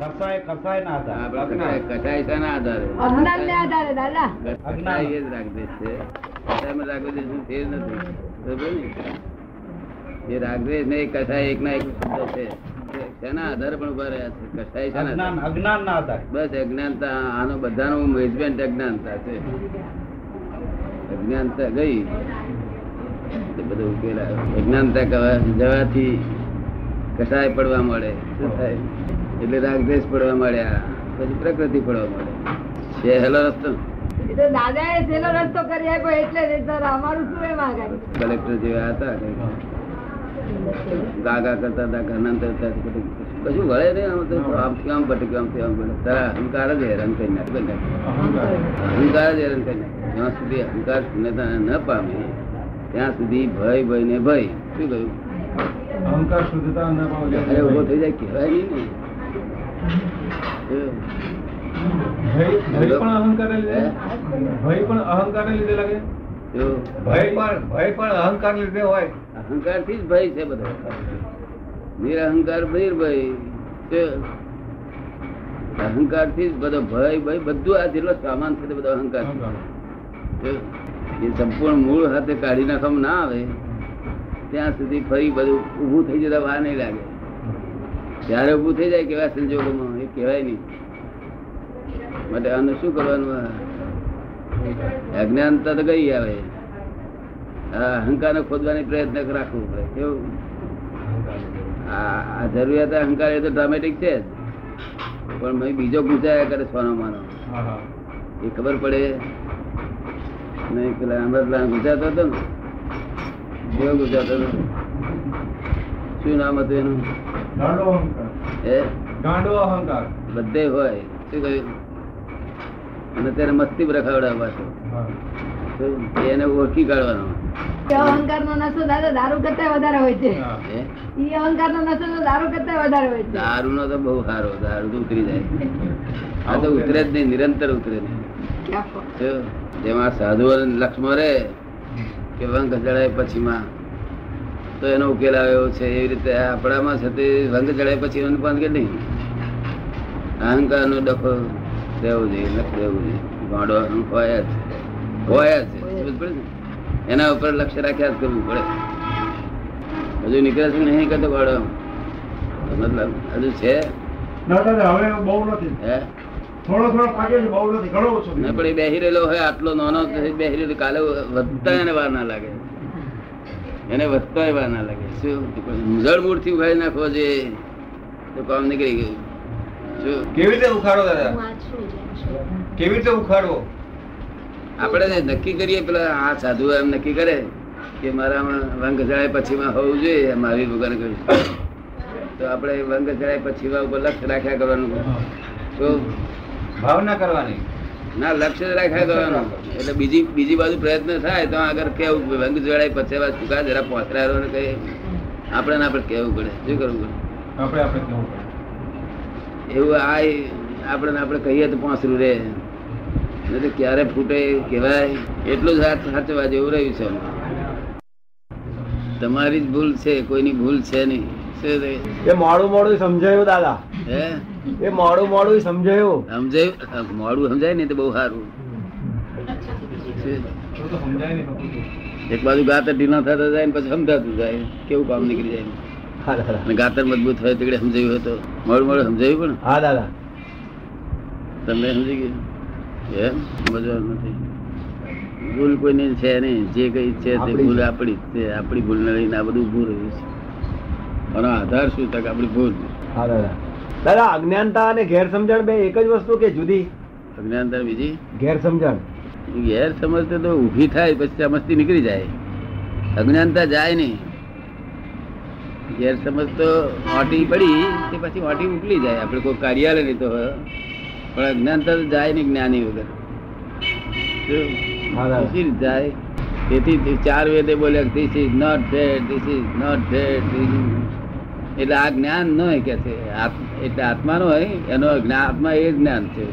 કસાય કસાય ના હતા કસાય કસાય શાના આધારે. અજ્ઞાનને આધારે દાદા. કસાય એ જ રાગદ્વેષ છે. કસાયમાં રાગદ્વેષનું ફેર નથી. એ રાગદ્વેષ ને. કસાય એક ના એક શબ્દ છે. તે આધારે પણ ઊભા રહ્યા છે? કસાય શાના અજ્ઞાન ના હતા બસ અજ્ઞાનતા આનો બધાનો મેજમેન્ટ અજ્ઞાનતા છે. અજ્ઞાનતા ગઈ. બધું ઉકેલા અજ્ઞાનતા જવાથી કસાય પડવા મળે. શું થાય? એટલે રાગદ્વેષ પડવા મળ્યા પછી પ્રકૃતિ પડવા મળે સહેલો હેલો રસ્તો. એ તો રસ્તો કરી આપ્યો એટલે જ સર અમારું શું એમાં આગળ? કલેક્ટર જેવા હતા ગાગા કરતા હતા ઘરના અંદર કશું વળે નહીં આમ તો. આમથી આમ ભટકે આમથી આમ ભટકે. તારા અહંકાર જ હેરાન કરી નાખે અહંકાર. જ હેરાન કરી નાખે. જ્યાં સુધી અહંકાર શૂન્યતા ન પામે ત્યાં સુધી ભય ભય ને ભય. શું કહ્યું? અહંકાર શુદ્ધતા ન પામે. ઊભો થઈ જાય કહેવાય નહીં ને. ભય ભય પણ અહંકાર ભય પણ અહંકાર લીધે લાગે? ભય પણ ભય પણ અહંકાર લીધે હોય. અહંકારથી જ ભય છે બધો. નિરહંકાર નિર્ભય અહંકારથી જ બધો ભય ભય બધું આ જેટલો સામાન છે બધો અહંકાર. એ સંપૂર્ણ મૂળ હાથે કાઢી નાખવામાં ના આવે ત્યાં સુધી ફરી બધું ઊભું થઈ જતા વાર નહીં લાગે. ત્યારે ઊભું થઈ જાય કેવા સંજોગોમાં? એ કહેવાય નહીં. માટે આનું શું કરવાનું? અજ્ઞાનતા તો ગઈ આવે. આ અહંકાર ને ખોદવાની પ્રયત્ન રાખવો પડે. કેવું? આ જરૂરિયાત અહંકાર એ તો ડ્રામેટિક છે જ. પણ મેં બીજો ગુંચાયા કરે સોનો માનો. એ ખબર પડે? નહીં પેલા અમૃતલાલ ગુજરાતો હતો ને. કેવો ગુજરાતો હતો? શું નામ હતું એનું? ગાંડો અહંકાર. ગાંડો અહંકાર. બધે હોય. શું કહ્યું? અને તેને મસ્તી રખાવડાવવા છે એને ઓળખી કાઢવાનો. અહંકાર નો નશો દાદા દારૂ કરતા વધારે હોય છે. ઈ અહંકારનો નશો દારૂ કરતા વધારે હોય છે. દારૂ નો તો બહુ સારો. દારૂ તો ઉતરી જાય. આ તો ઉતરે જ નહીં નિરંતર ઉતરે નહીં. જેમાં સાધુ લક્ષ્મણ રે કે વંક પછી પછીમાં તો એનો ઉકેલ આવ્યો છે એવી રીતે આપણામાં છે તે વંક ચડાય પછી એનું બંધ કે નહીં? અહંકારનો ડખો રહેવો જોઈએ નથી રહેવું જોઈએ. ગાંડો હોય જ. હોય જ. પડે એના ઉપર લક્ષ્ય રાખ્યા જ કરવું પડે. હજુ નીકળે છે નહીં કરતો ગાડો મતલબ હજુ છે? હવે બહુ નથી. હે? થોડો થોડો પાકે છે બહુ નથી. ઘણો ઓછો. પણ એ બેહી રહેલો હોય આટલો નાનો બેહી રહેલો કાલે વધતા એને વાર ના લાગે. એને વધતા એવા ના લાગે. શું? જળ મૂળથી ઉઘાડી નાખો જે તો કામ નીકળી ગયું. શું? કેવી રીતે ઉખાડો દાદા? કેવી રીતે ઉખાડવો? આપણે નક્કી કરીએ પેલા આ સાધુ એમ નક્કી કરે કે મારામાં વંગ જાય પછીમાં હોવું જોઈએ મહાવીર ભગવાન કહ્યું તો આપણે વંગ જાય પછીમાં ઉપર લક્ષ રાખ્યા કરવાનું. તો ભાવના કરવાની. ના લક્ષ્ય રાખાય તો એટલે બીજી બીજી બાજુ પ્રયત્ન થાય તો આગળ કેવું? વંગ જોડાય પછી વાત ચૂકા જરા પહોંચરાયો ને કઈ આપણે ના આપણે કેવું પડે. શું કરવું પડે? આપણે આપણે કેવું પડે? એવું આ આપણે ને આપણે કહીએ તો પાંસરું રે. તો ક્યારે ફૂટે કહેવાય? એટલું જ હાથ સાચવા જેવું રહ્યું છે તમારી જ ભૂલ છે કોઈની ભૂલ છે નહીં. છે? એ મોડું મોડું સમજાયું દાદા. હે? એ મોડું મોડું સમજાયું. સમજાયું? મોડું સમજાય ને તો બહુ સારું? તો તો. એક બાજુ ગાતર ઢીલા થતા જાય ને પછી સમજાતું જાય. કેવું કામ નીકળી જાય અને ગાતર મજબૂત હોય તો સમજાયું હોય તો મોડું મોડું સમજાયું હા દાદા. પણ તમને સમજી ગયું? એમ સમજવાનું નથી. ભૂલ કોઈની છે નહીં. જે કઈ છે તે ભૂલ આપણી જ છે. આપણી ભૂલ ને લઈને આ બધું ભૂલ રહ્યું છે. આનો આધાર શું તક આપણી ભૂલ? હા દાદા. દાદા અજ્ઞાનતા અને ગેર સમજણ બે એક જ વસ્તુ કે જુદી? અજ્ઞાનતા બીજી? ગેર ગેરસમજ ગેર સમજ તો ઊભી થાય પછી સમજતી નીકળી જાય. અજ્ઞાનતા જાય નહીં. ગેર સમજ તો ઓટી પડી તે પછી ઓટી ઉકલી જાય. આપણે કોઈ કાર્યાલય નહીં તો હોય. પણ અજ્ઞાનતા તો જાય નહીં જ્ઞાની વગર. જાય. તેથી ચાર વેદે બોલ્યા this is not that this is not that એટલે આ જ્ઞાન ન હોય કે છે. એટલે આત્માનો હોય એનો આત્મા એ જ્ઞાન છે.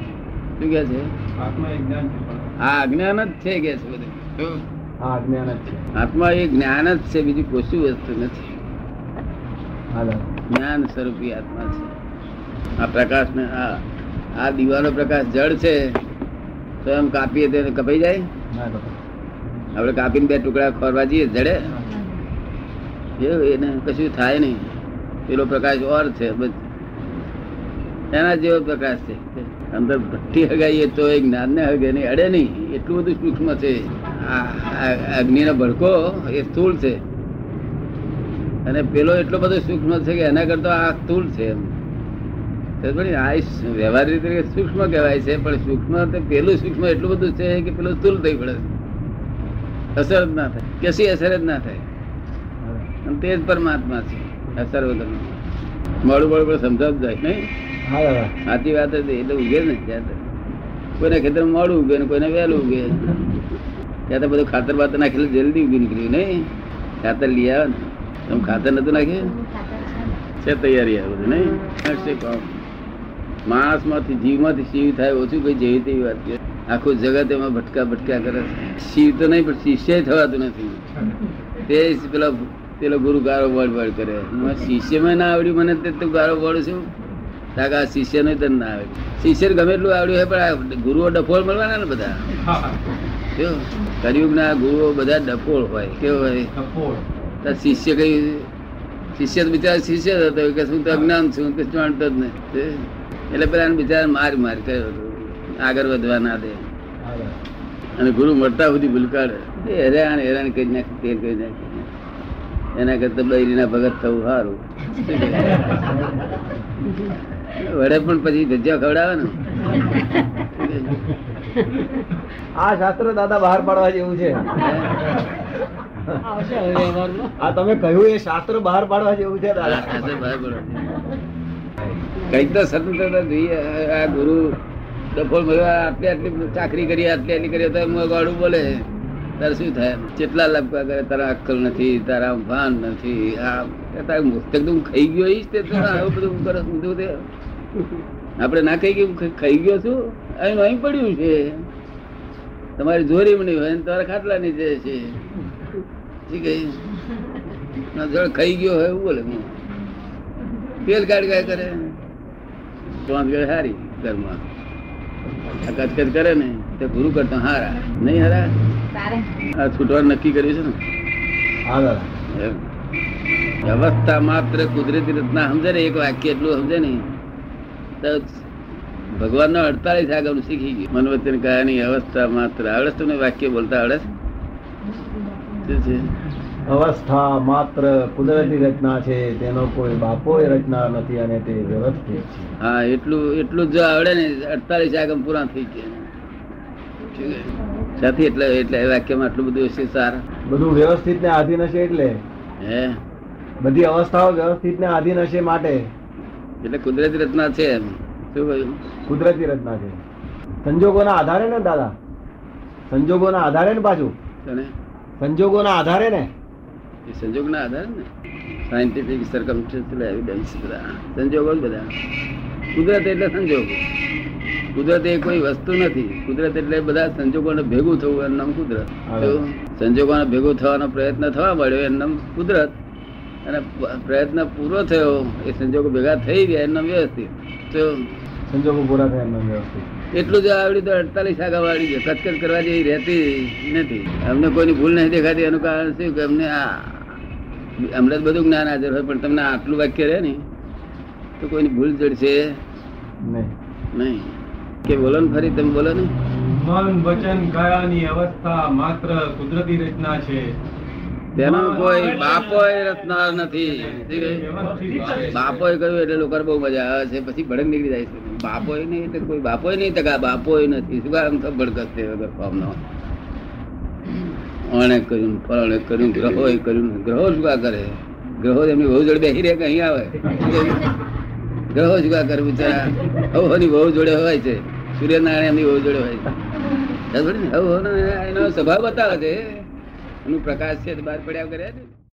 શું કે છે? આત્મા એક જ્ઞાન છે આ અજ્ઞાન જ છે કે છે બધું? આત્મા એ જ્ઞાન જ છે બીજી કશું વસ્તુ નથી. જ્ઞાન સ્વરૂપી આત્મા છે. આ પ્રકાશ ને આ આ દીવાનો પ્રકાશ જળ છે તો એમ કાપીએ તો કપાઈ જાય? આપણે કાપીને બે ટુકડા ખોરવા જઈએ જડે? એવું એને કશું થાય નહીં. પેલો પ્રકાશ ઓર છે બસ. એના જેવો પ્રકાશ છે. અંદર ભઠ્ઠી હગાઈએ તો એ જ્ઞાન ને હગે નહીં. અડે નહીં. એટલું બધું સૂક્ષ્મ છે. અગ્નિનો ભડકો એ સ્થૂળ છે. અને પેલો એટલો બધો સૂક્ષ્મ છે કે એના કરતા આ સ્થૂળ છે? આ વ્યવહારિક રીતે સૂક્ષ્મ કહેવાય છે પણ સૂક્ષ્મ તો પેલું સૂક્ષ્મ એટલું બધું છે કે પેલું સ્થૂળ થઈ પડે અસર જ ના થાય. કશી અસર જ ના થાય? અને તે જ પરમાત્મા છે. અસર વગર મોડું મોડું પણ સમજાવતું જાય નહીં? સાચી વાત હતી એટલે ઉગે ને ત્યાં તો. ખેતર મોડું ઉગે ને કોઈને વહેલું ઉગે. ત્યાં તો બધું ખાતર બાતર નાખેલું જલ્દી ઉગી નીકળ્યું નહીં? ખાતર લઈ આવે ને. તમે ખાતર નતું નાખ્યું? છે. તૈયારી આવે બધું નહીં? હશે કામ. જીવ જીવમાંથી શિવ થાય ઓછું કઈ જેવી તેવી વાત છે. આખું જગત એમાં ભટકા ભટકા કરે છે. શિવ તો નહીં પણ શિષ્ય થવાતું નથી. તે પેલા પેલો ગુરુ ગારો વળ વળ કરે શિષ્યમાં ના આવડ્યું મને તે તું ગારો વળ છું આ શિષ્ય નો તને ના આવે. શિષ્ય ગમે એટલું આવડ્યું હોય પણ આ ગુરુઓ ડફોળ મળવાના ને બધા? કળિયુગ ના ગુરુઓ બધા ડફોળ હોય કેવું હોય? શિષ્ય કઈ શિષ્ય તો બિચારા શિષ્ય જ હતો કે શું તો અજ્ઞાન છું કે જાણતો જ નહીં એટલે પેલા બિચારા માર માર કર્યો આગળ વધવા ના દે. અને ગુરુ મળતા સુધી ભૂલકાડ એ હેરાન હેરાન કરી નાખે તેલ કરી નાખે. એના કરતા બૈરીના ભગત થવું સારું વડે પણ પછી ભજીયા ખવડાવે ને. આ શાસ્ત્ર દાદા બહાર પાડવા જેવું છે. આ તમે કહ્યું એ શાસ્ત્ર બહાર પાડવા જેવું છે દાદા. કંઈક તો સ્વતંત્રતા જોઈએ. આ ગુરુ ડફોલ મળ્યો આટલી આટલી ચાકરી કરી આટલી આટલી કરી તો હું ગાડું બોલે. તારે શું થાય? કેટલા લપકા કરે? તારા અક્કલ નથી, તારા ભાન નથી, આ તારે હું ખાઈ ગયો ઈ તે આવું બધું કરે ઊંધું તે આપણે ના ખાઈ ગયું ખાઈ ગયો છું. અહીં અહીં પડ્યું છે. તમારી જોરી નહીં હોય ને તમારા ખાટલા નીચે છે. ઠીક કહી જળ ખાઈ ગયો હોય એવું બોલે હું. તેલ કાઢ કાઢ કરે. પાંચ ગળે હારી ઘરમાં. કચકચ કરે ને, તે ગુરુ કરતા હારા. નહીં હારા? તારે આ છૂટવાનું નક્કી કર્યું છે ને? હા દાદા. એમ. અવસ્થા માત્ર કુદરતી રચના સમજે ને એક વાક્ય એટલું સમજે ને. તો ભગવાન નો અડતાલીસ આગળ શીખી ગયું. મન વચન કહાની અવસ્થા માત્ર. આવડે છે તમને વાક્ય બોલતા આવડે છે? શું છે? અવસ્થા માત્ર કુદરતી રચના છે તેનો કોઈ બાપોય રચના નથી અને તે વ્યવસ્થિત છે. હા એટલું એટલું જ જો આવડે ને અડતાલીસ આગમ પૂરા થઈ ગયા. સાથી એટલે એટલે વાક્યમાં આટલું બધું હશે સાર. બધું વ્યવસ્થિત ને આધીન હશે એટલે? હે? બધી અવસ્થાઓ વ્યવસ્થિત ને આધીન હશે માટે? એટલે કુદરતી રચના છે એમ. શું કહ્યું? કુદરતી રચના છે. સંજોગોના આધારે ને દાદા? સંજોગોના આધારે ને પાછું સંજોગોના આધારે ને? એ સંજોગના આધારે ને? સાયન્ટિફિક સરકમસ્ટન્શિયલ એવિડન્સ બધા. સંજોગો જ બધા. કુદરત એટલે સંજોગો. કુદરત એ કોઈ વસ્તુ નથી. કુદરત એટલે બધા સંજોગોને ભેગું થવું એનું નામ કુદરત. સંજોગોને ભેગું થવાનો પ્રયત્ન થવા મળ્યો એનું નામ કુદરત. અને પ્રયત્ન પૂરો થયો એ સંજોગો ભેગા થઈ ગયા એનું નામ વ્યવસ્થિત. તો સંજોગો પૂરા થયા એમનો વ્યવસ્થિત. એટલું જ આવડી તો અડતાલીસ આગળ વાળી છે. કચકચ કરવા જેવી રહેતી નથી. અમને કોઈની ભૂલ નહીં દેખાતી. એનું કારણ શું? કે અમને આ અમને બધું જ્ઞાન હાજર હોય પણ તમને આટલું વાક્ય રહે ને તો કોઈની ભૂલ જડશે? નહીં. નહીં. કે બોલો ને ફરી તમે બોલો ને. મન વચન કાયાની અવસ્થા માત્ર કુદરતી રચના છે. તેનો કોઈ બાપો રચનાર નથી. બાપોએ કહ્યું એટલે લોકો બહુ મજા આવે છે પછી ભડક નીકળી જાય છે. બાપો નહીં એટલે કોઈ બાપો નહીં ટકા બાપો નથી. શું કારણ તો ભડકસ છે વગર ફોર્મનો ઓણે કર્યું ફલાણે કર્યું ગ્રહોએ કર્યું ગ્રહો શું કરે. ગ્રહો એમની બહુ જોડે બેસી રહે કે અહીં આવે? ગ્રહો શું કરે બિચારા. બહુ જોડે હોય છે. સૂર્યનારાયણ એમની બહુ જોડે હોય. એનો સ્વભાવ બતાવે છે. એનું પ્રકાશ છે બહાર પડ્યા કર્યા છે